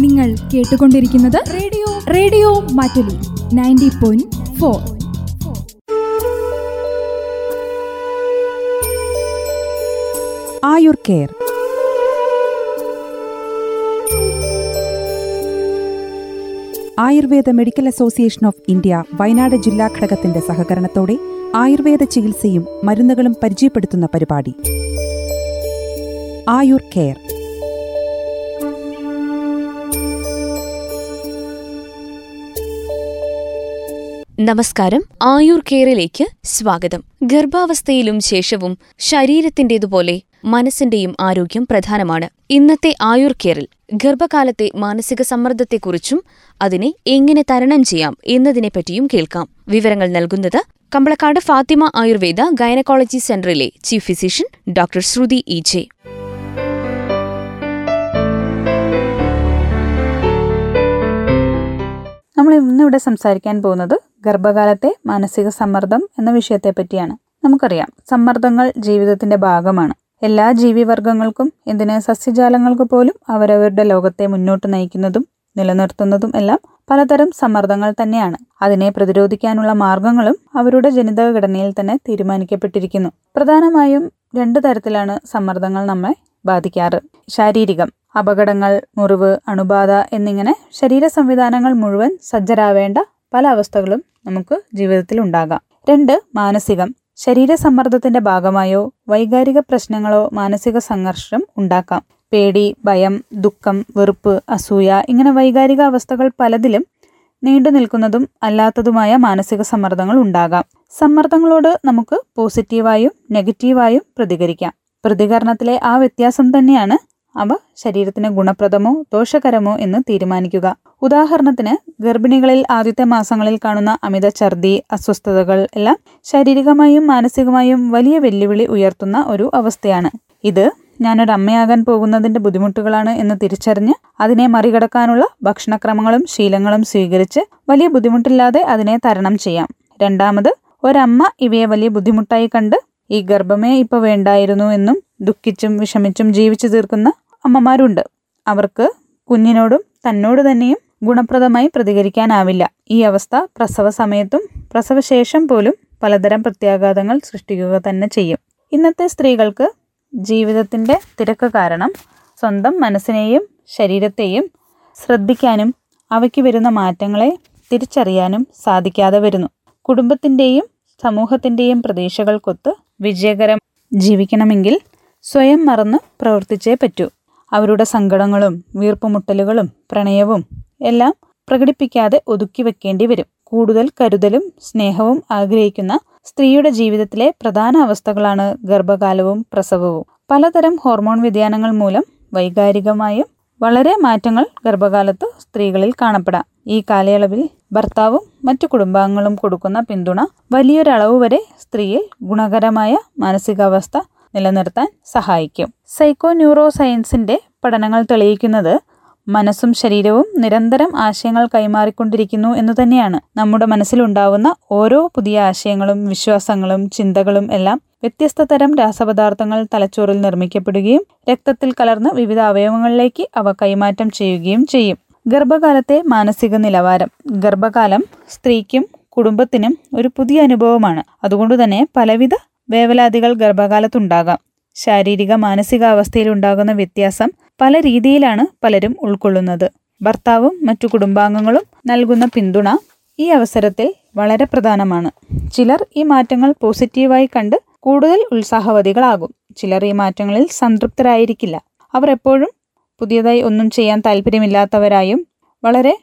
നിങ്ങൾ കേട്ടുകൊണ്ടിരിക്കുന്നത് radio. Radio Mattoli ninety point four. Ayur care. Ayurveda medical association of India Wayanad ജില്ലാ ഘടകത്തിന്റെ സഹകരണത്തോടെ ആയുർവേദ ചികിത്സയും മരുന്നുകളും പരിചയപ്പെടുത്തുന്ന പരിപാടി. ആയുർ കെയർ. നമസ്കാരം. ആയുർ കെയറിലേക്ക് സ്വാഗതം. ഗർഭാവസ്ഥയിലും ശേഷവും ശരീരത്തിന്റേതുപോലെ മനസ്സിന്റെയും ആരോഗ്യം പ്രധാനമാണ്. ഇന്നത്തെ ആയുർ കെയറിൽ ഗർഭകാലത്തെ മാനസിക സമ്മർദ്ദത്തെക്കുറിച്ചും അതിനെ എങ്ങനെ തരണം ചെയ്യാം എന്നതിനെപ്പറ്റിയും കേൾക്കാം. വിവരങ്ങൾ നൽകുന്നത് കമ്പളക്കാട് ഫാത്തിമ ആയുർവേദ ഗൈനക്കോളജി സെന്ററിലെ chief physician doctor Shruthi E J. നമ്മൾ ഇന്നിവിടെ സംസാരിക്കാൻ പോകുന്നത് ഗർഭകാലത്തെ മാനസിക സമ്മർദ്ദം എന്ന വിഷയത്തെ പറ്റിയാണ് നമുക്കറിയാം സമ്മർദ്ദങ്ങൾ ജീവിതത്തിന്റെ ഭാഗമാണ്. എല്ലാ ജീവിവർഗങ്ങൾക്കും എന്തിന് സസ്യജാലങ്ങൾക്ക് പോലും അവരവരുടെ ലോകത്തെ മുന്നോട്ട് നയിക്കുന്നതും നിലനിർത്തുന്നതും എല്ലാം പലതരം സമ്മർദ്ദങ്ങൾ തന്നെയാണ്. അതിനെ പ്രതിരോധിക്കാനുള്ള മാർഗങ്ങളും അവരുടെ ജനിതക ഘടനയിൽ തന്നെ തീരുമാനിക്കപ്പെട്ടിരിക്കുന്നു. പ്രധാനമായും രണ്ടു തരത്തിലാണ് സമ്മർദ്ദങ്ങൾ നമ്മെ ബാധിക്കാറ്. ശാരീരികം അപകടങ്ങൾ മുറിവ് അണുബാധ എന്നിങ്ങനെ ശരീര സംവിധാനങ്ങൾ മുഴുവൻ സജ്ജരാവേണ്ട പല അവസ്ഥകളും നമുക്ക് ജീവിതത്തിൽ ഉണ്ടാകാം. രണ്ട് മാനസികം. ശരീര സമ്മർദ്ദത്തിന്റെ ഭാഗമായോ വൈകാരിക പ്രശ്നങ്ങളോ മാനസിക സംഘർഷം ഉണ്ടാക്കാം. പേടി ഭയം ദുഃഖം വെറുപ്പ് അസൂയ ഇങ്ങനെ വൈകാരിക അവസ്ഥകൾ പലതിലും നീണ്ടു നിൽക്കുന്നതും അല്ലാത്തതുമായ മാനസിക സമ്മർദ്ദങ്ങൾ ഉണ്ടാകാം. സമ്മർദ്ദങ്ങളോട് നമുക്ക് പോസിറ്റീവായും നെഗറ്റീവായും പ്രതികരിക്കാം. പ്രതികരണത്തിലെ ആ വ്യത്യാസം തന്നെയാണ് അവ ശരീരത്തിന് ഗുണപ്രദമോ ദോഷകരമോ എന്ന് തീരുമാനിക്കുക. ഉദാഹരണത്തിന് ഗർഭിണികളിൽ ആദ്യത്തെ മാസങ്ങളിൽ കാണുന്ന അമിത ഛർദി അസ്വസ്ഥതകൾ എല്ലാം ശാരീരികമായും മാനസികമായും വലിയ വെല്ലുവിളി ഉയർത്തുന്ന ഒരു അവസ്ഥയാണ്. ഇത് ഞാനൊരു അമ്മയാകാൻ പോകുന്നതിന്റെ ബുദ്ധിമുട്ടുകളാണ് എന്ന് തിരിച്ചറിഞ്ഞ് അതിനെ മറികടക്കാനുള്ള ഭക്ഷണക്രമങ്ങളും ശീലങ്ങളും സ്വീകരിച്ച് വലിയ ബുദ്ധിമുട്ടില്ലാതെ അതിനെ തരണം ചെയ്യാം. രണ്ടാമത് ഒരമ്മ ഇവയെ വലിയ ബുദ്ധിമുട്ടായി കണ്ട് ഈ ഗർഭമേ ഇപ്പോൾ വേണ്ടായിരുന്നു എന്നും ദുഃഖിച്ചും വിഷമിച്ചും ജീവിച്ചു തീർക്കുന്ന അമ്മമാരുണ്ട്. അവർക്ക് കുഞ്ഞിനോടും തന്നോട് തന്നെയും ഗുണപ്രദമായി പ്രതികരിക്കാനാവില്ല. ഈ അവസ്ഥ പ്രസവ സമയത്തും പ്രസവശേഷം പോലും പലതരം പ്രത്യാഘാതങ്ങൾ സൃഷ്ടിക്കുക തന്നെ ചെയ്യും. ഇന്നത്തെ സ്ത്രീകൾക്ക് ജീവിതത്തിന്റെ തിരക്ക് കാരണം സ്വന്തം മനസ്സിനെയും ശരീരത്തെയും ശ്രദ്ധിക്കാനും അവയ്ക്ക് വരുന്ന മാറ്റങ്ങളെ തിരിച്ചറിയാനും സാധിക്കാതെ വരുന്നു. കുടുംബത്തിന്റെയും സമൂഹത്തിന്റെയും പ്രതീക്ഷകൾക്കൊത്ത് വിജയകരം ജീവിക്കണമെങ്കിൽ സ്വയം മറന്ന് പ്രവർത്തിച്ചേ പറ്റൂ. അവരുടെ സങ്കടങ്ങളും വീർപ്പുമുട്ടലുകളും പ്രണയവും എല്ലാം പ്രകടിപ്പിക്കാതെ ഒതുക്കി വെക്കേണ്ടി വരും. കൂടുതൽ കരുതലും സ്നേഹവും ആഗ്രഹിക്കുന്ന സ്ത്രീയുടെ ജീവിതത്തിലെ പ്രധാന അവസ്ഥകളാണ് ഗർഭകാലവും പ്രസവവും. പലതരം ഹോർമോൺ വ്യതിയാനങ്ങൾ മൂലം വൈകാരികമായും വളരെ മാറ്റങ്ങൾ ഗർഭകാലത്ത് സ്ത്രീകളിൽ കാണപ്പെടാം. ഈ കാലയളവിൽ ഭർത്താവും മറ്റു കുടുംബാംഗങ്ങളും കൊടുക്കുന്ന പിന്തുണ വലിയൊരളവ് വരെ സ്ത്രീയിൽ ഗുണകരമായ മാനസികാവസ്ഥ നിലനിർത്താൻ സഹായിക്കും. സൈക്കോ ന്യൂറോ സയൻസിന്റെ പഠനങ്ങൾ തെളിയിക്കുന്നത് മനസ്സും ശരീരവും നിരന്തരം ആശയങ്ങൾ കൈമാറിക്കൊണ്ടിരിക്കുന്നു എന്ന് തന്നെയാണ്. നമ്മുടെ മനസ്സിലുണ്ടാവുന്ന ഓരോ പുതിയ ആശയങ്ങളും വിശ്വാസങ്ങളും ചിന്തകളും എല്ലാം വ്യത്യസ്ത തരം രാസപദാർത്ഥങ്ങൾ തലച്ചോറിൽ നിർമ്മിക്കപ്പെടുകയും രക്തത്തിൽ കലർന്ന് വിവിധ അവയവങ്ങളിലേക്ക് അവ കൈമാറ്റം ചെയ്യുകയും ചെയ്യും. ഗർഭകാലത്തെ മാനസിക നിലവാരം. ഗർഭകാലം സ്ത്രീക്കും കുടുംബത്തിനും ഒരു പുതിയ അനുഭവമാണ്. അതുകൊണ്ട് തന്നെ പലവിധ വേവലാതികൾ ഗർഭകാലത്തുണ്ടാകാം. ശാരീരിക മാനസികാവസ്ഥയിൽ ഉണ്ടാകുന്ന വ്യത്യാസം പല രീതിയിലാണ് പലരും ഉൾക്കൊള്ളുന്നത്. ഭർത്താവും മറ്റു കുടുംബാംഗങ്ങളും നൽകുന്ന പിന്തുണ ഈ അവസരത്തിൽ വളരെ പ്രധാനമാണ്. ചിലർ ഈ മാറ്റങ്ങൾ പോസിറ്റീവായി കണ്ട് കൂടുതൽ ഉത്സാഹവതികളാകും. ചിലർ ഈ മാറ്റങ്ങളിൽ സംതൃപ്തരായിരിക്കില്ല. അവർ എപ്പോഴും പുതിയതായി ഒന്നും ചെയ്യാൻ താല്പര്യമില്ലാത്തവരായും വളരെ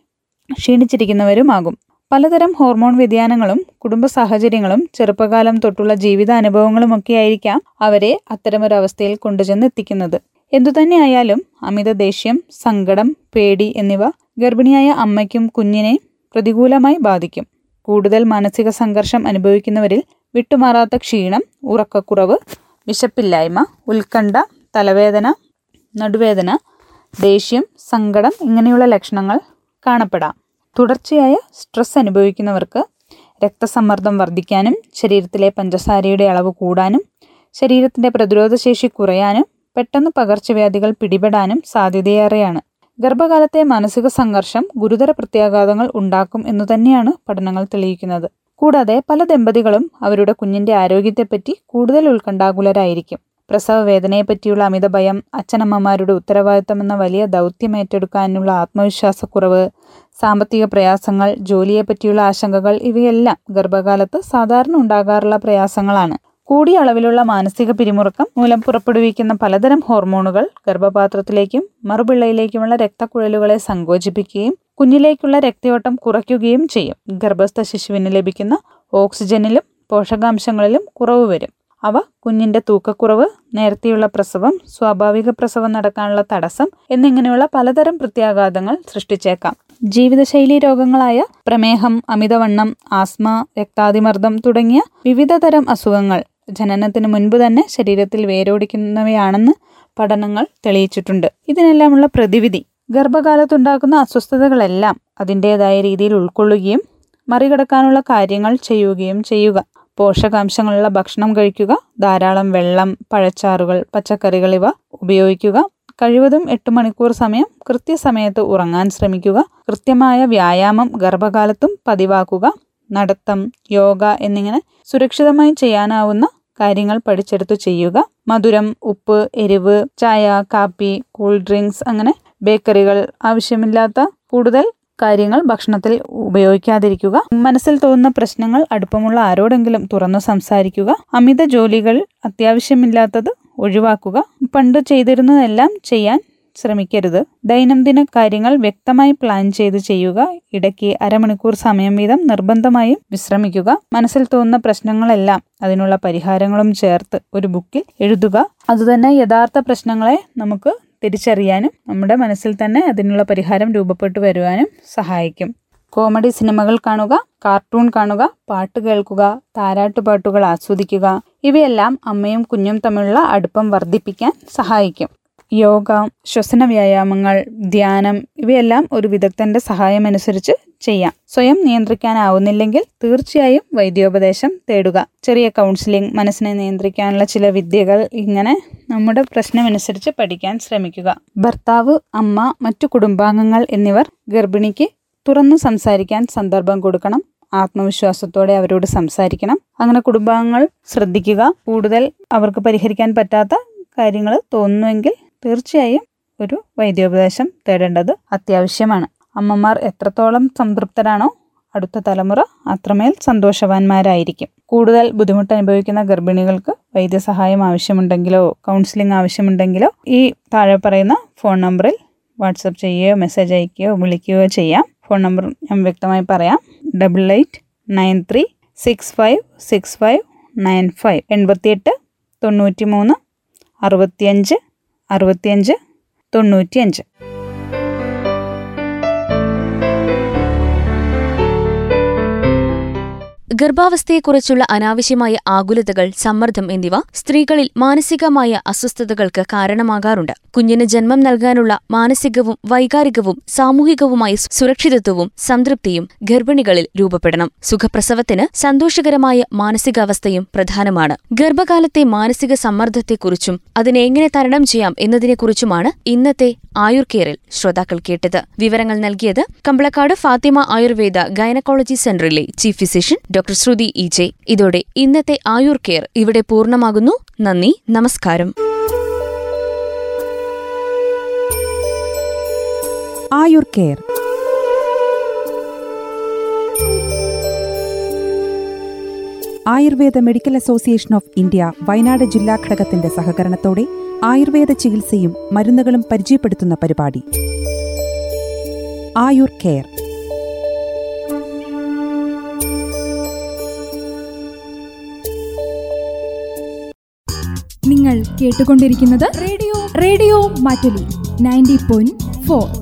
ക്ഷീണിച്ചിരിക്കുന്നവരുമാകും. പലതരം ഹോർമോൺ വ്യതിയാനങ്ങളും കുടുംബ സാഹചര്യങ്ങളും ചെറുപ്പകാലം തൊട്ടുള്ള ജീവിതാനുഭവങ്ങളുമൊക്കെ ആയിരിക്കാം അവരെ അത്തരമൊരവസ്ഥയിൽ കൊണ്ടുചെന്ന് എത്തിക്കുന്നത് എന്തുതന്നെയായാലും അമിത ദേഷ്യം സങ്കടം പേടി എന്നിവ ഗർഭിണിയായ അമ്മയ്ക്കും കുഞ്ഞിനെ പ്രതികൂലമായി ബാധിക്കും. കൂടുതൽ മാനസിക സംഘർഷം അനുഭവിക്കുന്നവരിൽ വിട്ടുമാറാത്ത ക്ഷീണം ഉറക്കക്കുറവ് വിശപ്പില്ലായ്മ ഉത്കണ്ഠ തലവേദന നടുവേദന ദേഷ്യം സങ്കടം ഇങ്ങനെയുള്ള ലക്ഷണങ്ങൾ കാണപ്പെടാം. തുടർച്ചയായ സ്ട്രെസ് അനുഭവിക്കുന്നവർക്ക് രക്തസമ്മർദ്ദം വർദ്ധിക്കാനും ശരീരത്തിലെ പഞ്ചസാരയുടെ അളവ് കൂടാനും ശരീരത്തിന്റെ പ്രതിരോധശേഷി കുറയാനും പെട്ടെന്ന് പകർച്ചവ്യാധികൾ പിടിപെടാനും സാധ്യതയേറെയാണ്. ഗർഭകാലത്തെ മാനസിക സംഘർഷം ഗുരുതര പ്രത്യാഘാതങ്ങൾ ഉണ്ടാക്കും എന്ന് തന്നെയാണ് പഠനങ്ങൾ തെളിയിക്കുന്നത്. കൂടാതെ പല ദമ്പതികളും അവരുടെ കുഞ്ഞിന്റെ ആരോഗ്യത്തെപ്പറ്റി കൂടുതൽ ഉത്കണ്ഠാകുലരായിരിക്കും. പ്രസവ വേദനയെപ്പറ്റിയുള്ള അമിത ഭയം അച്ഛനമ്മമാരുടെ ഉത്തരവാദിത്തം എന്ന വലിയ ദൗത്യം ഏറ്റെടുക്കാനുള്ള ആത്മവിശ്വാസക്കുറവ് സാമ്പത്തിക പ്രയാസങ്ങൾ ജോലിയെപ്പറ്റിയുള്ള ആശങ്കകൾ ഇവയെല്ലാം ഗർഭകാലത്ത് സാധാരണ ഉണ്ടാകാറുള്ള പ്രയാസങ്ങളാണ്. കൂടിയ അളവിലുള്ള മാനസിക പിരിമുറുക്കം മൂലം പുറപ്പെടുവിക്കുന്ന പലതരം ഹോർമോണുകൾ ഗർഭപാത്രത്തിലേക്കും മറുപിള്ളയിലേക്കുമുള്ള രക്തക്കുഴലുകളെ സങ്കോചിപ്പിക്കുകയും കുഞ്ഞിലേക്കുള്ള രക്തയോട്ടം കുറയ്ക്കുകയും ചെയ്യും. ഗർഭസ്ഥ ശിശുവിന് ലഭിക്കുന്ന ഓക്സിജനിലും പോഷകാംശങ്ങളിലും കുറവ് വരും. അവ കുഞ്ഞിന്റെ തൂക്കക്കുറവ് നേരത്തെയുള്ള പ്രസവം സ്വാഭാവിക പ്രസവം നടക്കാനുള്ള തടസ്സം എന്നിങ്ങനെയുള്ള പലതരം പ്രത്യാഘാതങ്ങൾ സൃഷ്ടിച്ചേക്കാം. ജീവിതശൈലി രോഗങ്ങളായ പ്രമേഹം അമിതവണ്ണം ആസ്മ രക്താതിമർദ്ദം തുടങ്ങിയ വിവിധതരം അസുഖങ്ങൾ ജനനത്തിന് മുൻപ് തന്നെ ശരീരത്തിൽ വേരോടിക്കുന്നവയാണെന്ന് പഠനങ്ങൾ തെളിയിച്ചിട്ടുണ്ട്. ഇതിനെല്ലാമുള്ള പ്രതിവിധി ഗർഭകാലത്തുണ്ടാക്കുന്ന അസ്വസ്ഥതകളെല്ലാം അതിന്റെതായ രീതിയിൽ ഉൾക്കൊള്ളുകയും മറികടക്കാനുള്ള കാര്യങ്ങൾ ചെയ്യുകയും ചെയ്യുക. പോഷകാംശങ്ങളുള്ള ഭക്ഷണം കഴിക്കുക ധാരാളം വെള്ളം പഴച്ചാറുകൾ പച്ചക്കറികൾ ഇവ ഉപയോഗിക്കുക. കഴിവതും എട്ട് മണിക്കൂർ സമയം കൃത്യസമയത്ത് ഉറങ്ങാൻ ശ്രമിക്കുക. കൃത്യമായ വ്യായാമം ഗർഭകാലത്തും പതിവാക്കുക. നടത്തം യോഗ എന്നിങ്ങനെ സുരക്ഷിതമായി ചെയ്യാനാവുന്ന കാര്യങ്ങൾ പഠിച്ചെടുത്ത് ചെയ്യുക. മധുരം ഉപ്പ് എരിവ് ചായ കാപ്പി കൂൾ ഡ്രിങ്ക്സ് അങ്ങനെ ബേക്കറികൾ ആവശ്യമില്ലാത്ത കൂടുതൽ കാര്യങ്ങൾ ഭക്ഷണത്തിൽ ഉപയോഗിക്കാതിരിക്കുക. മനസ്സിൽ തോന്നുന്ന പ്രശ്നങ്ങൾ അടുപ്പമുള്ള ആരോടെങ്കിലും തുറന്നു സംസാരിക്കുക. അമിത ജോലികൾ അത്യാവശ്യമില്ലാത്തത് ഒഴിവാക്കുക. പണ്ട് ചെയ്തിരുന്നതെല്ലാം ചെയ്യാൻ ശ്രമിക്കരുത്. ദൈനംദിന കാര്യങ്ങൾ വ്യക്തമായി പ്ലാൻ ചെയ്ത് ചെയ്യുക. ഇടയ്ക്ക് അരമണിക്കൂർ സമയം വീതം നിർബന്ധമായും വിശ്രമിക്കുക. മനസ്സിൽ തോന്നുന്ന പ്രശ്നങ്ങളെല്ലാം അതിനുള്ള പരിഹാരങ്ങളും ചേർത്ത് ഒരു ബുക്കിൽ എഴുതുക. അതുതന്നെ യഥാർത്ഥ പ്രശ്നങ്ങളെ നമുക്ക് തിരിച്ചറിയാനും നമ്മുടെ മനസ്സിൽ തന്നെ അതിനുള്ള പരിഹാരം രൂപപ്പെട്ടു വരുവാനും സഹായിക്കും. കോമഡി സിനിമകൾ കാണുക കാർട്ടൂൺ കാണുക പാട്ട് കേൾക്കുക താരാട്ടുപാട്ടുകൾ ആസ്വദിക്കുക ഇവയെല്ലാം അമ്മയും കുഞ്ഞും തമ്മിലുള്ള അടുപ്പം വർദ്ധിപ്പിക്കാൻ സഹായിക്കും. യോഗ ശ്വസന വ്യായാമങ്ങൾ ധ്യാനം ഇവയെല്ലാം ഒരു വിദഗ്ധന്റെ സഹായമനുസരിച്ച് ചെയ്യാം. സ്വയം നിയന്ത്രിക്കാനാവുന്നില്ലെങ്കിൽ തീർച്ചയായും വൈദ്യോപദേശം തേടുക. ചെറിയ കൗൺസിലിംഗ് മനസ്സിനെ നിയന്ത്രിക്കാനുള്ള ചില വിദ്യകൾ ഇങ്ങനെ നമ്മുടെ പ്രശ്നമനുസരിച്ച് പഠിക്കാൻ ശ്രമിക്കുക. ഭർത്താവ് അമ്മ മറ്റു കുടുംബാംഗങ്ങൾ എന്നിവർ ഗർഭിണിക്ക് തുറന്നു സംസാരിക്കാൻ സന്ദർഭം കൊടുക്കണം. ആത്മവിശ്വാസത്തോടെ അവരോട് സംസാരിക്കണം. അങ്ങനെ കുടുംബാംഗങ്ങൾ ശ്രദ്ധിക്കുക. കൂടുതൽ അവർക്ക് പരിഹരിക്കാൻ പറ്റാത്ത കാര്യങ്ങൾ തോന്നുന്നുവെങ്കിൽ തീർച്ചയായും ഒരു വൈദ്യോപദേശം തേടേണ്ടത് അത്യാവശ്യമാണ്. അമ്മമാർ എത്രത്തോളം സംതൃപ്തരാണോ അടുത്ത തലമുറ അത്രമേൽ സന്തോഷവാന്മാരായിരിക്കും. കൂടുതൽ ബുദ്ധിമുട്ട് അനുഭവിക്കുന്ന ഗർഭിണികൾക്ക് വൈദ്യസഹായം ആവശ്യമുണ്ടെങ്കിലോ കൗൺസിലിംഗ് ആവശ്യമുണ്ടെങ്കിലോ ഈ താഴെ പറയുന്ന ഫോൺ നമ്പറിൽ വാട്സപ്പ് ചെയ്യുകയോ മെസ്സേജ് അയക്കുകയോ വിളിക്കുകയോ ചെയ്യാം. ഫോൺ നമ്പർ ഞാൻ വ്യക്തമായി പറയാം. Double eight nine three six five six five nine five എൺപത്തിയെട്ട് തൊണ്ണൂറ്റി മൂന്ന് അറുപത്തിയഞ്ച് അറുപത്തിയഞ്ച് തൊണ്ണൂറ്റിയഞ്ച്. ഗർഭാവസ്ഥയെക്കുറിച്ചുള്ള അനാവശ്യമായ ആകുലതകൾ സമ്മർദ്ദം എന്നിവ സ്ത്രീകളിൽ മാനസികമായ അസ്വസ്ഥതകൾക്ക് കാരണമാകാറുണ്ട്. കുഞ്ഞിന് ജന്മം നൽകാനുള്ള മാനസികവും വൈകാരികവും സാമൂഹികവുമായ സുരക്ഷിതത്വവും സംതൃപ്തിയും ഗർഭിണികളിൽ രൂപപ്പെടണം. സുഖപ്രസവത്തിന് സന്തോഷകരമായ മാനസികാവസ്ഥയും പ്രധാനമാണ്. ഗർഭകാലത്തെ മാനസിക സമ്മർദ്ദത്തെക്കുറിച്ചും അതിനെ എങ്ങനെ തരണം ചെയ്യാം എന്നതിനെക്കുറിച്ചുമാണ് ഇന്നത്തെ ആയുർ കെയറിൽ ശ്രോതാക്കൾ കേട്ടത്. വിവരങ്ങൾ നൽകിയത് കമ്പളക്കാട് ഫാത്തിമ ആയുർവേദ ഗൈനക്കോളജി സെന്ററിലെ chief physician doctor Shruthi E J. ഇതോടെ ഇന്നത്തെ ആയുർ കെയർ ഇവിടെ പൂർണമാകുന്നു. നന്ദി നമസ്കാരം. Ayur care. Ayurveda medical association of India Wayanad ജില്ലാ ഘടകത്തിന്റെ സഹകരണത്തോടെ ആയുർവേദ ചികിത്സയും മരുന്നുകളും പരിചയപ്പെടുത്തുന്ന പരിപാടി. ആയുർ കെയർ. കേട്ടുകൊണ്ടിരിക്കുന്നത് radio. Radio Mattoli. Ninety point four